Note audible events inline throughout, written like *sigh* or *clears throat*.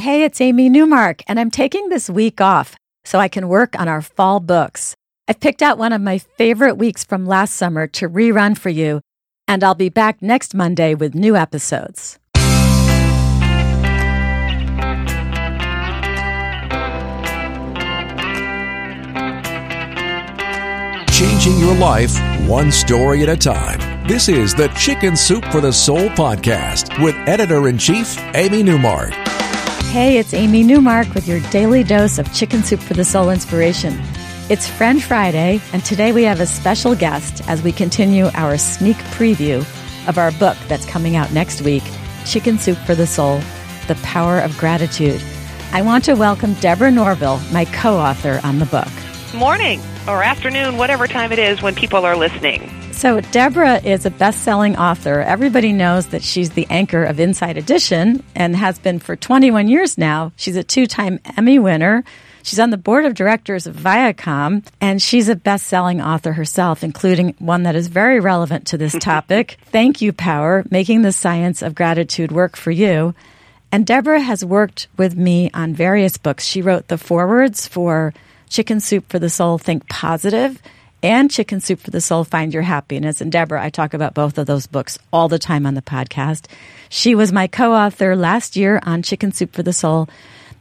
Hey, it's Amy Newmark, and I'm taking this week off so I can work on our fall books. I've picked out one of my favorite weeks from last summer to rerun for you, and I'll be back next Monday with new episodes. Changing your life one story at a time. This is the Chicken Soup for the Soul podcast with editor in chief, Amy Newmark. Hey, it's Amy Newmark with your daily dose of Chicken Soup for the Soul inspiration. It's Friend Friday, and today we have a special guest as we continue our sneak preview of our book that's coming out next week Chicken Soup for the Soul The Power of Gratitude. I want to welcome Deborah Norville, my co author on the book. Morning or afternoon, whatever time it is when people are listening. So, Deborah is a best selling author. Everybody knows that she's the anchor of Inside Edition and has been for 21 years now. She's a two time Emmy winner. She's on the board of directors of Viacom, and she's a best selling author herself, including one that is very relevant to this *laughs* topic Thank You Power Making the Science of Gratitude Work for You. And Deborah has worked with me on various books. She wrote the forewords for Chicken Soup for the Soul Think Positive and Chicken Soup for the Soul Find Your Happiness. And Deborah, I talk about both of those books all the time on the podcast. She was my co author last year on Chicken Soup for the Soul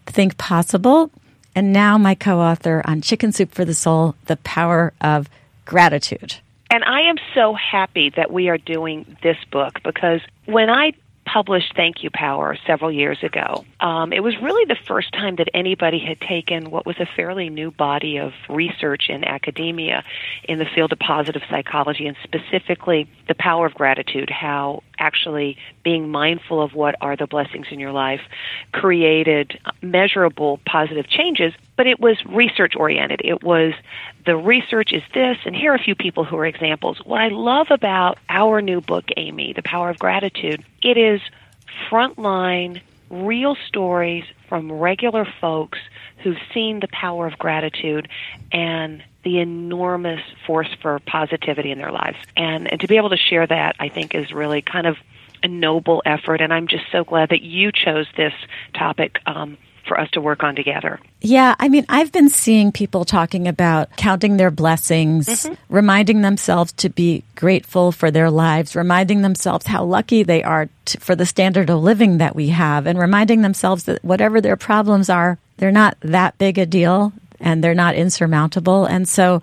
Think Possible, and now my co author on Chicken Soup for the Soul The Power of Gratitude. And I am so happy that we are doing this book because when I published Thank You Power several years ago. Um, it was really the first time that anybody had taken what was a fairly new body of research in academia in the field of positive psychology and specifically the power of gratitude, how actually being mindful of what are the blessings in your life created measurable positive changes, but it was research oriented. It was the research is this, and here are a few people who are examples. What I love about our new book, Amy, The Power of Gratitude, it is frontline, real stories from regular folks who've seen the power of gratitude and the enormous force for positivity in their lives. And, and to be able to share that, I think, is really kind of a noble effort. And I'm just so glad that you chose this topic. Um, for us to work on together. Yeah, I mean, I've been seeing people talking about counting their blessings, mm-hmm. reminding themselves to be grateful for their lives, reminding themselves how lucky they are to, for the standard of living that we have, and reminding themselves that whatever their problems are, they're not that big a deal and they're not insurmountable. And so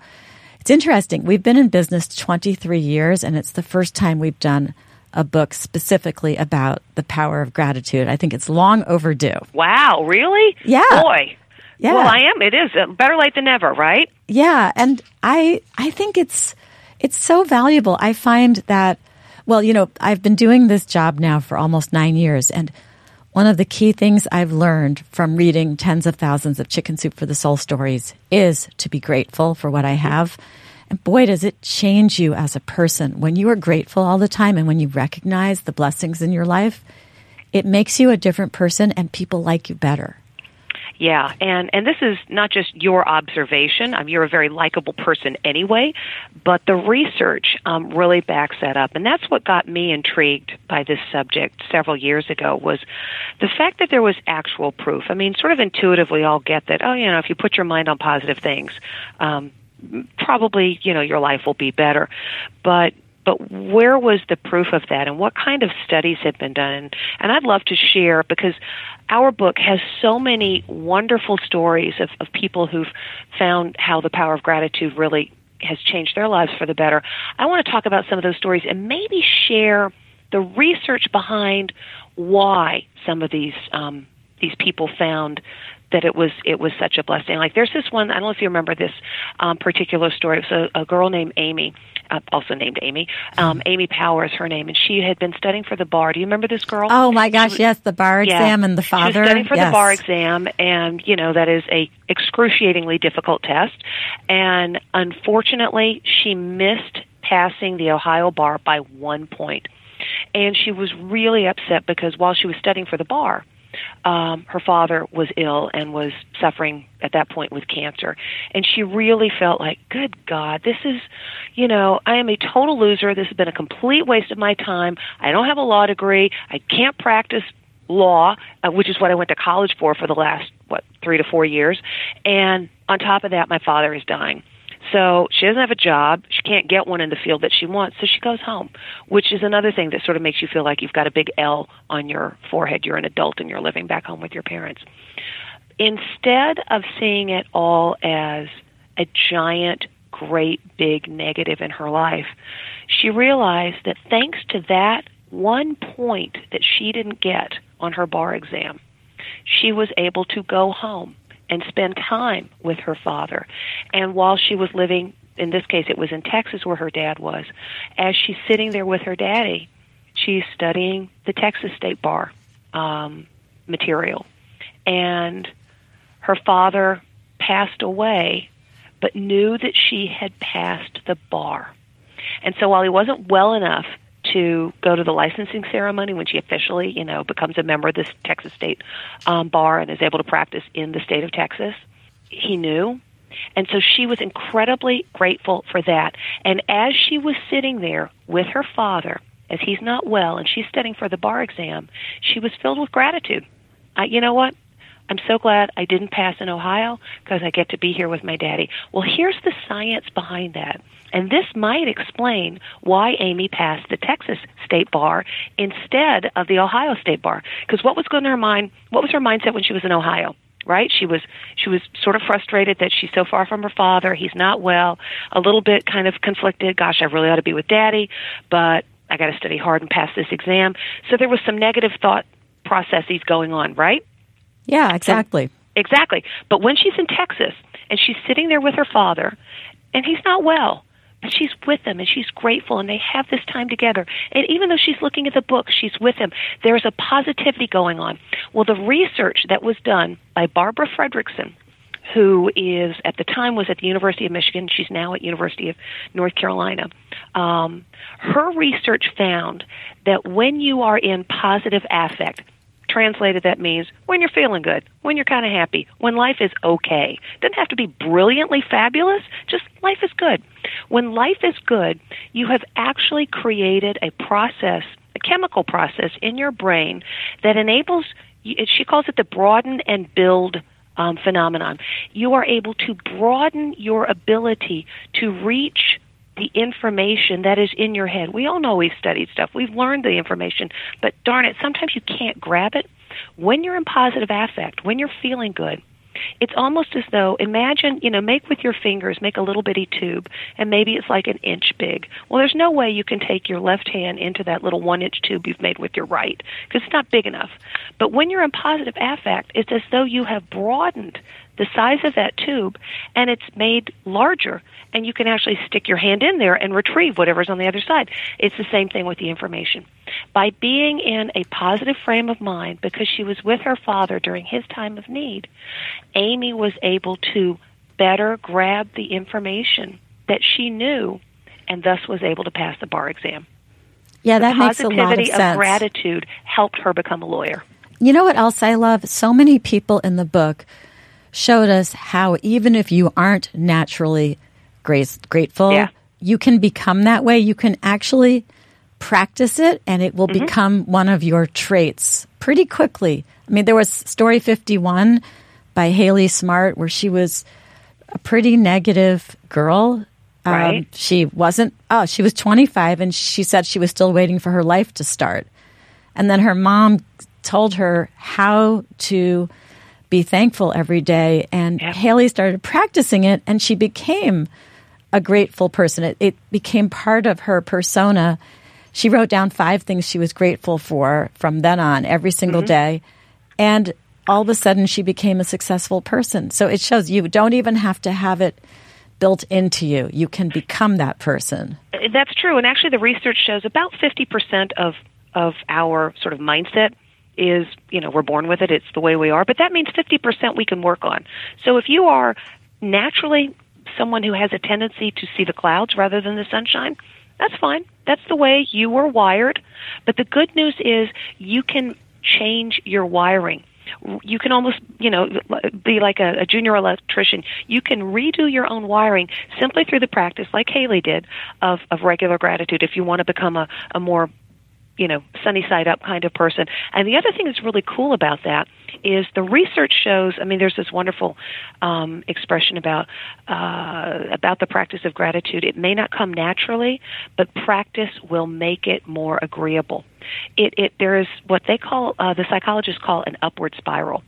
it's interesting. We've been in business 23 years, and it's the first time we've done a book specifically about the power of gratitude. I think it's long overdue. Wow, really? Yeah. Boy. Yeah. Well, I am. It is better late than never, right? Yeah, and I I think it's it's so valuable. I find that well, you know, I've been doing this job now for almost 9 years and one of the key things I've learned from reading tens of thousands of Chicken Soup for the Soul stories is to be grateful for what I have. And boy, does it change you as a person. When you are grateful all the time and when you recognize the blessings in your life, it makes you a different person and people like you better. Yeah, and and this is not just your observation. Um, you're a very likable person anyway, but the research um, really backs that up, and that's what got me intrigued by this subject several years ago. Was the fact that there was actual proof. I mean, sort of intuitively, all get that. Oh, you know, if you put your mind on positive things, um, probably you know your life will be better, but but where was the proof of that and what kind of studies have been done and i'd love to share because our book has so many wonderful stories of, of people who've found how the power of gratitude really has changed their lives for the better. I want to talk about some of those stories and maybe share the research behind why some of these um, these people found that it was it was such a blessing. Like there's this one I don't know if you remember this um, particular story. It was a, a girl named Amy, uh, also named Amy. Um, mm-hmm. Amy Powers, her name, and she had been studying for the bar. Do you remember this girl? Oh my gosh, was, yes, the bar exam yeah, and the father. She was studying for yes. the bar exam, and you know that is a excruciatingly difficult test. And unfortunately, she missed passing the Ohio bar by one. And she was really upset because while she was studying for the bar, um, her father was ill and was suffering at that point with cancer. And she really felt like, good God, this is, you know, I am a total loser. This has been a complete waste of my time. I don't have a law degree. I can't practice law, uh, which is what I went to college for for the last what three to four years, and on top of that, my father is dying. So she doesn't have a job. She can't get one in the field that she wants. So she goes home, which is another thing that sort of makes you feel like you've got a big L on your forehead. You're an adult and you're living back home with your parents. Instead of seeing it all as a giant, great, big negative in her life, she realized that thanks to that one point that she didn't get on her bar exam, she was able to go home and spend time with her father. And while she was living, in this case, it was in Texas where her dad was, as she's sitting there with her daddy, she's studying the Texas State Bar um, material. And her father passed away, but knew that she had passed the bar. And so while he wasn't well enough to go to the licensing ceremony when she officially, you know, becomes a member of this Texas State um, bar and is able to practice in the state of Texas. He knew. And so she was incredibly grateful for that. And as she was sitting there with her father, as he's not well and she's studying for the bar exam, she was filled with gratitude. I, you know what? I'm so glad I didn't pass in Ohio because I get to be here with my daddy. Well, here's the science behind that. And this might explain why Amy passed the Texas State Bar instead of the Ohio State Bar. Because what was going to her mind? What was her mindset when she was in Ohio? Right? She was she was sort of frustrated that she's so far from her father. He's not well. A little bit kind of conflicted. Gosh, I really ought to be with Daddy, but I got to study hard and pass this exam. So there was some negative thought processes going on. Right? Yeah, exactly. And, exactly. But when she's in Texas and she's sitting there with her father, and he's not well but she's with him and she's grateful and they have this time together. And even though she's looking at the book, she's with him. There's a positivity going on. Well, the research that was done by Barbara Fredrickson, who is at the time was at the University of Michigan, she's now at University of North Carolina. Um, her research found that when you are in positive affect, Translated, that means when you're feeling good, when you're kind of happy, when life is okay. Doesn't have to be brilliantly fabulous, just life is good. When life is good, you have actually created a process, a chemical process in your brain that enables, she calls it the broaden and build um, phenomenon. You are able to broaden your ability to reach the information that is in your head. We all know we've studied stuff, we've learned the information, but darn it, sometimes you can't grab it. When you're in positive affect, when you're feeling good, it's almost as though imagine you know make with your fingers make a little bitty tube and maybe it's like an inch big well there's no way you can take your left hand into that little one inch tube you've made with your right because it's not big enough but when you're in positive affect it's as though you have broadened the size of that tube and it's made larger and you can actually stick your hand in there and retrieve whatever's on the other side. It's the same thing with the information. By being in a positive frame of mind because she was with her father during his time of need, Amy was able to better grab the information that she knew and thus was able to pass the bar exam. Yeah, that the makes a lot of sense. Positivity of gratitude helped her become a lawyer. You know what else I love? So many people in the book showed us how even if you aren't naturally grace, grateful, yeah. you can become that way. You can actually practice it and it will mm-hmm. become one of your traits pretty quickly. I mean, there was story 51 by Haley Smart where she was a pretty negative girl. Um, right. Um, she wasn't, oh, she was 25 and she said she was still waiting for her life to start. And then her mom told her how to be thankful every day. And yeah. Haley started practicing it and she became a grateful person. It, it became part of her persona. She wrote down five things she was grateful for from then on every single mm-hmm. day. And all of a sudden, she became a successful person. So it shows you don't even have to have it built into you. You can become that person. That's true. And actually, the research shows about 50% of, of our sort of mindset is, you know, we're born with it. It's the way we are. But that means 50% we can work on. So if you are naturally someone who has a tendency to see the clouds rather than the sunshine, that's fine. That's the way you were wired. But the good news is you can change your wiring. You can almost, you know, be like a, a junior electrician. You can redo your own wiring simply through the practice, like Haley did, of, of regular gratitude. If you want to become a, a more you know, sunny side up kind of person. And the other thing that's really cool about that is the research shows. I mean, there's this wonderful um, expression about uh, about the practice of gratitude. It may not come naturally, but practice will make it more agreeable. It, it there is what they call uh, the psychologists call an upward spiral.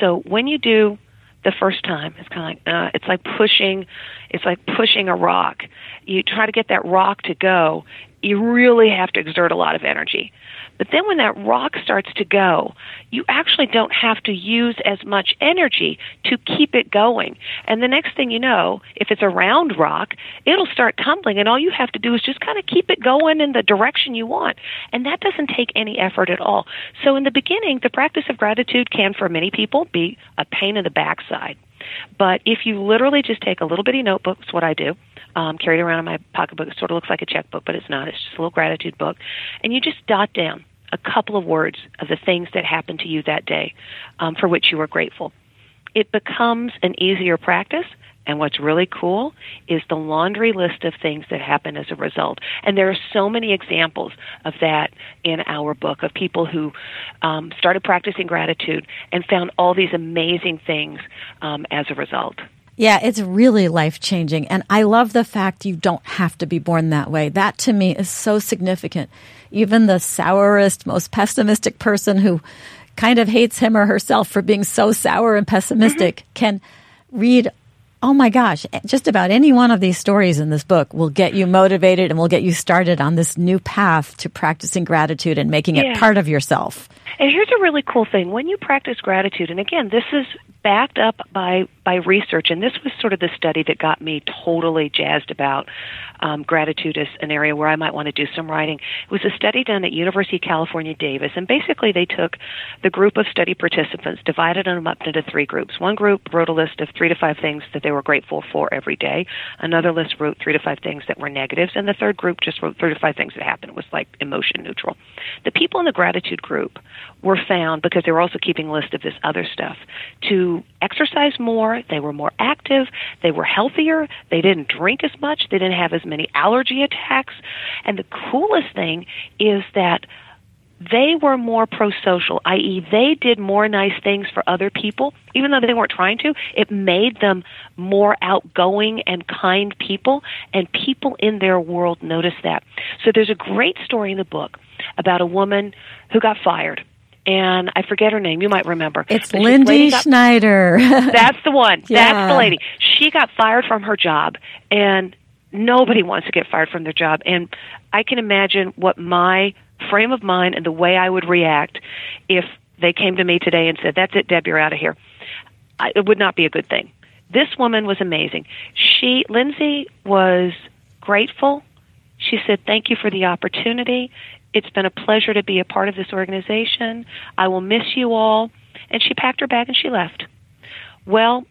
So when you do the first time. It's kind of like uh, it's like pushing, it's like pushing a rock. You try to get that rock to go. You really have to exert a lot of energy. But then when that rock starts to go, you actually don't have to use as much energy to keep it going. And the next thing you know, if it's a round rock, it'll start tumbling and all you have to do is just kind of keep it going in the direction you want. And that doesn't take any effort at all. So in the beginning, the practice of gratitude can for many people be a pain in the backside. But if you literally just take a little bitty notebook, it's what I do, um, carry it around in my pocketbook. It sort of looks like a checkbook, but it's not. It's just a little gratitude book. And you just dot down a couple of words of the things that happened to you that day um, for which you were grateful. It becomes an easier practice. And what's really cool is the laundry list of things that happen as a result. And there are so many examples of that in our book of people who um, started practicing gratitude and found all these amazing things um, as a result. Yeah, it's really life changing. And I love the fact you don't have to be born that way. That to me is so significant. Even the sourest, most pessimistic person who kind of hates him or herself for being so sour and pessimistic mm-hmm. can read oh my gosh, eh, just about any one of these stories in this book will get you motivated and will get you started on this new path to practicing gratitude and making yeah. it part of yourself. And here's a really cool thing. When you practice gratitude, and again, this is backed up by by research, and this was sort of the study that got me totally jazzed about um, gratitude as an area where I might want to do some writing. It was a study done at University of California, Davis, and basically they took the group of study participants, divided them up into three groups. One group wrote a list of three to five things that they were grateful for every day. Another list wrote three to five things that were negatives, and the third group just wrote three to five things that happened. It was like emotion neutral. The people in the gratitude group were found because they were also keeping a list of this other stuff to exercise more, they were more active, they were healthier, they didn't drink as much, they didn't have as many allergy attacks. And the coolest thing is that they were more pro-social, i.e., they did more nice things for other people, even though they weren't trying to. It made them more outgoing and kind people, and people in their world noticed that. So there's a great story in the book about a woman who got fired and I forget her name. You might remember. It's Lindy got, Schneider. *laughs* that's the one. Yeah. That's the lady. She got fired from her job, and nobody wants to get fired from their job. And I can imagine what my frame of mind and the way I would react if they came to me today and said, "That's it, Deb, you're out of here." I, it would not be a good thing. This woman was amazing. She, Lindsay, was grateful. She said, "Thank you for the opportunity." It's been a pleasure to be a part of this organization. I will miss you all. And she packed her bag and she left. Well,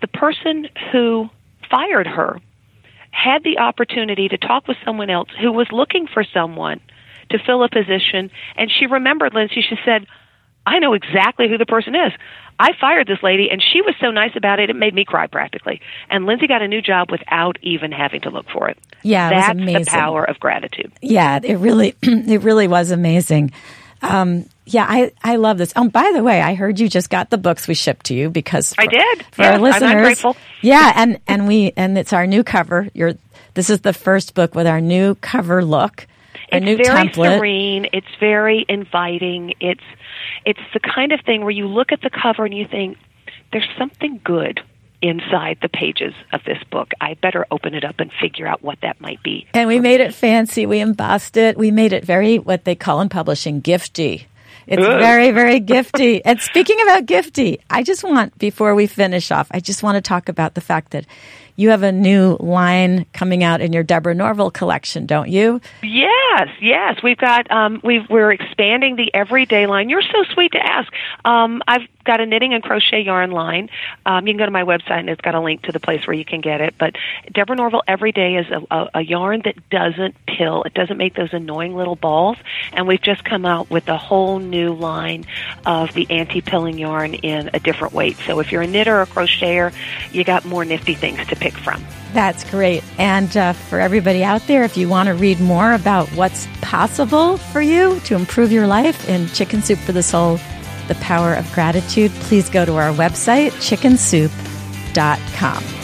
the person who fired her had the opportunity to talk with someone else who was looking for someone to fill a position. And she remembered Lindsay. She said, I know exactly who the person is. I fired this lady, and she was so nice about it, it made me cry practically. And Lindsay got a new job without even having to look for it. Yeah, it that's the power of gratitude. Yeah, it really, *clears throat* it really was amazing. Um, yeah, I, I love this. Oh, by the way, I heard you just got the books we shipped to you because for, I did for our listeners. I'm, grateful. Yeah, and and we and it's our new cover. You're this is the first book with our new cover look. Our it's new very template. serene. It's very inviting. It's it's the kind of thing where you look at the cover and you think, there's something good inside the pages of this book. I better open it up and figure out what that might be. And we made it fancy. We embossed it. We made it very, what they call in publishing, gifty. It's Good. very, very *laughs* gifty. and speaking about gifty, I just want, before we finish off, I just want to talk about the fact that you have a new line coming out in your Deborah Norville collection, don't you? Yes, yes. We've got um, we are expanding the everyday line. You're so sweet to ask. Um, I've got a knitting and crochet yarn line. Um, you can go to my website and it's got a link to the place where you can get it. But Deborah Norville Everyday is a, a, a yarn that doesn't pill. It doesn't make those annoying little balls. And we've just come out with a whole new line of the anti-pilling yarn in a different weight. So if you're a knitter or crocheter, you got more nifty things to pick from. That's great. And uh, for everybody out there, if you want to read more about what's possible for you to improve your life in Chicken Soup for the Soul, The Power of Gratitude, please go to our website, chickensoup.com.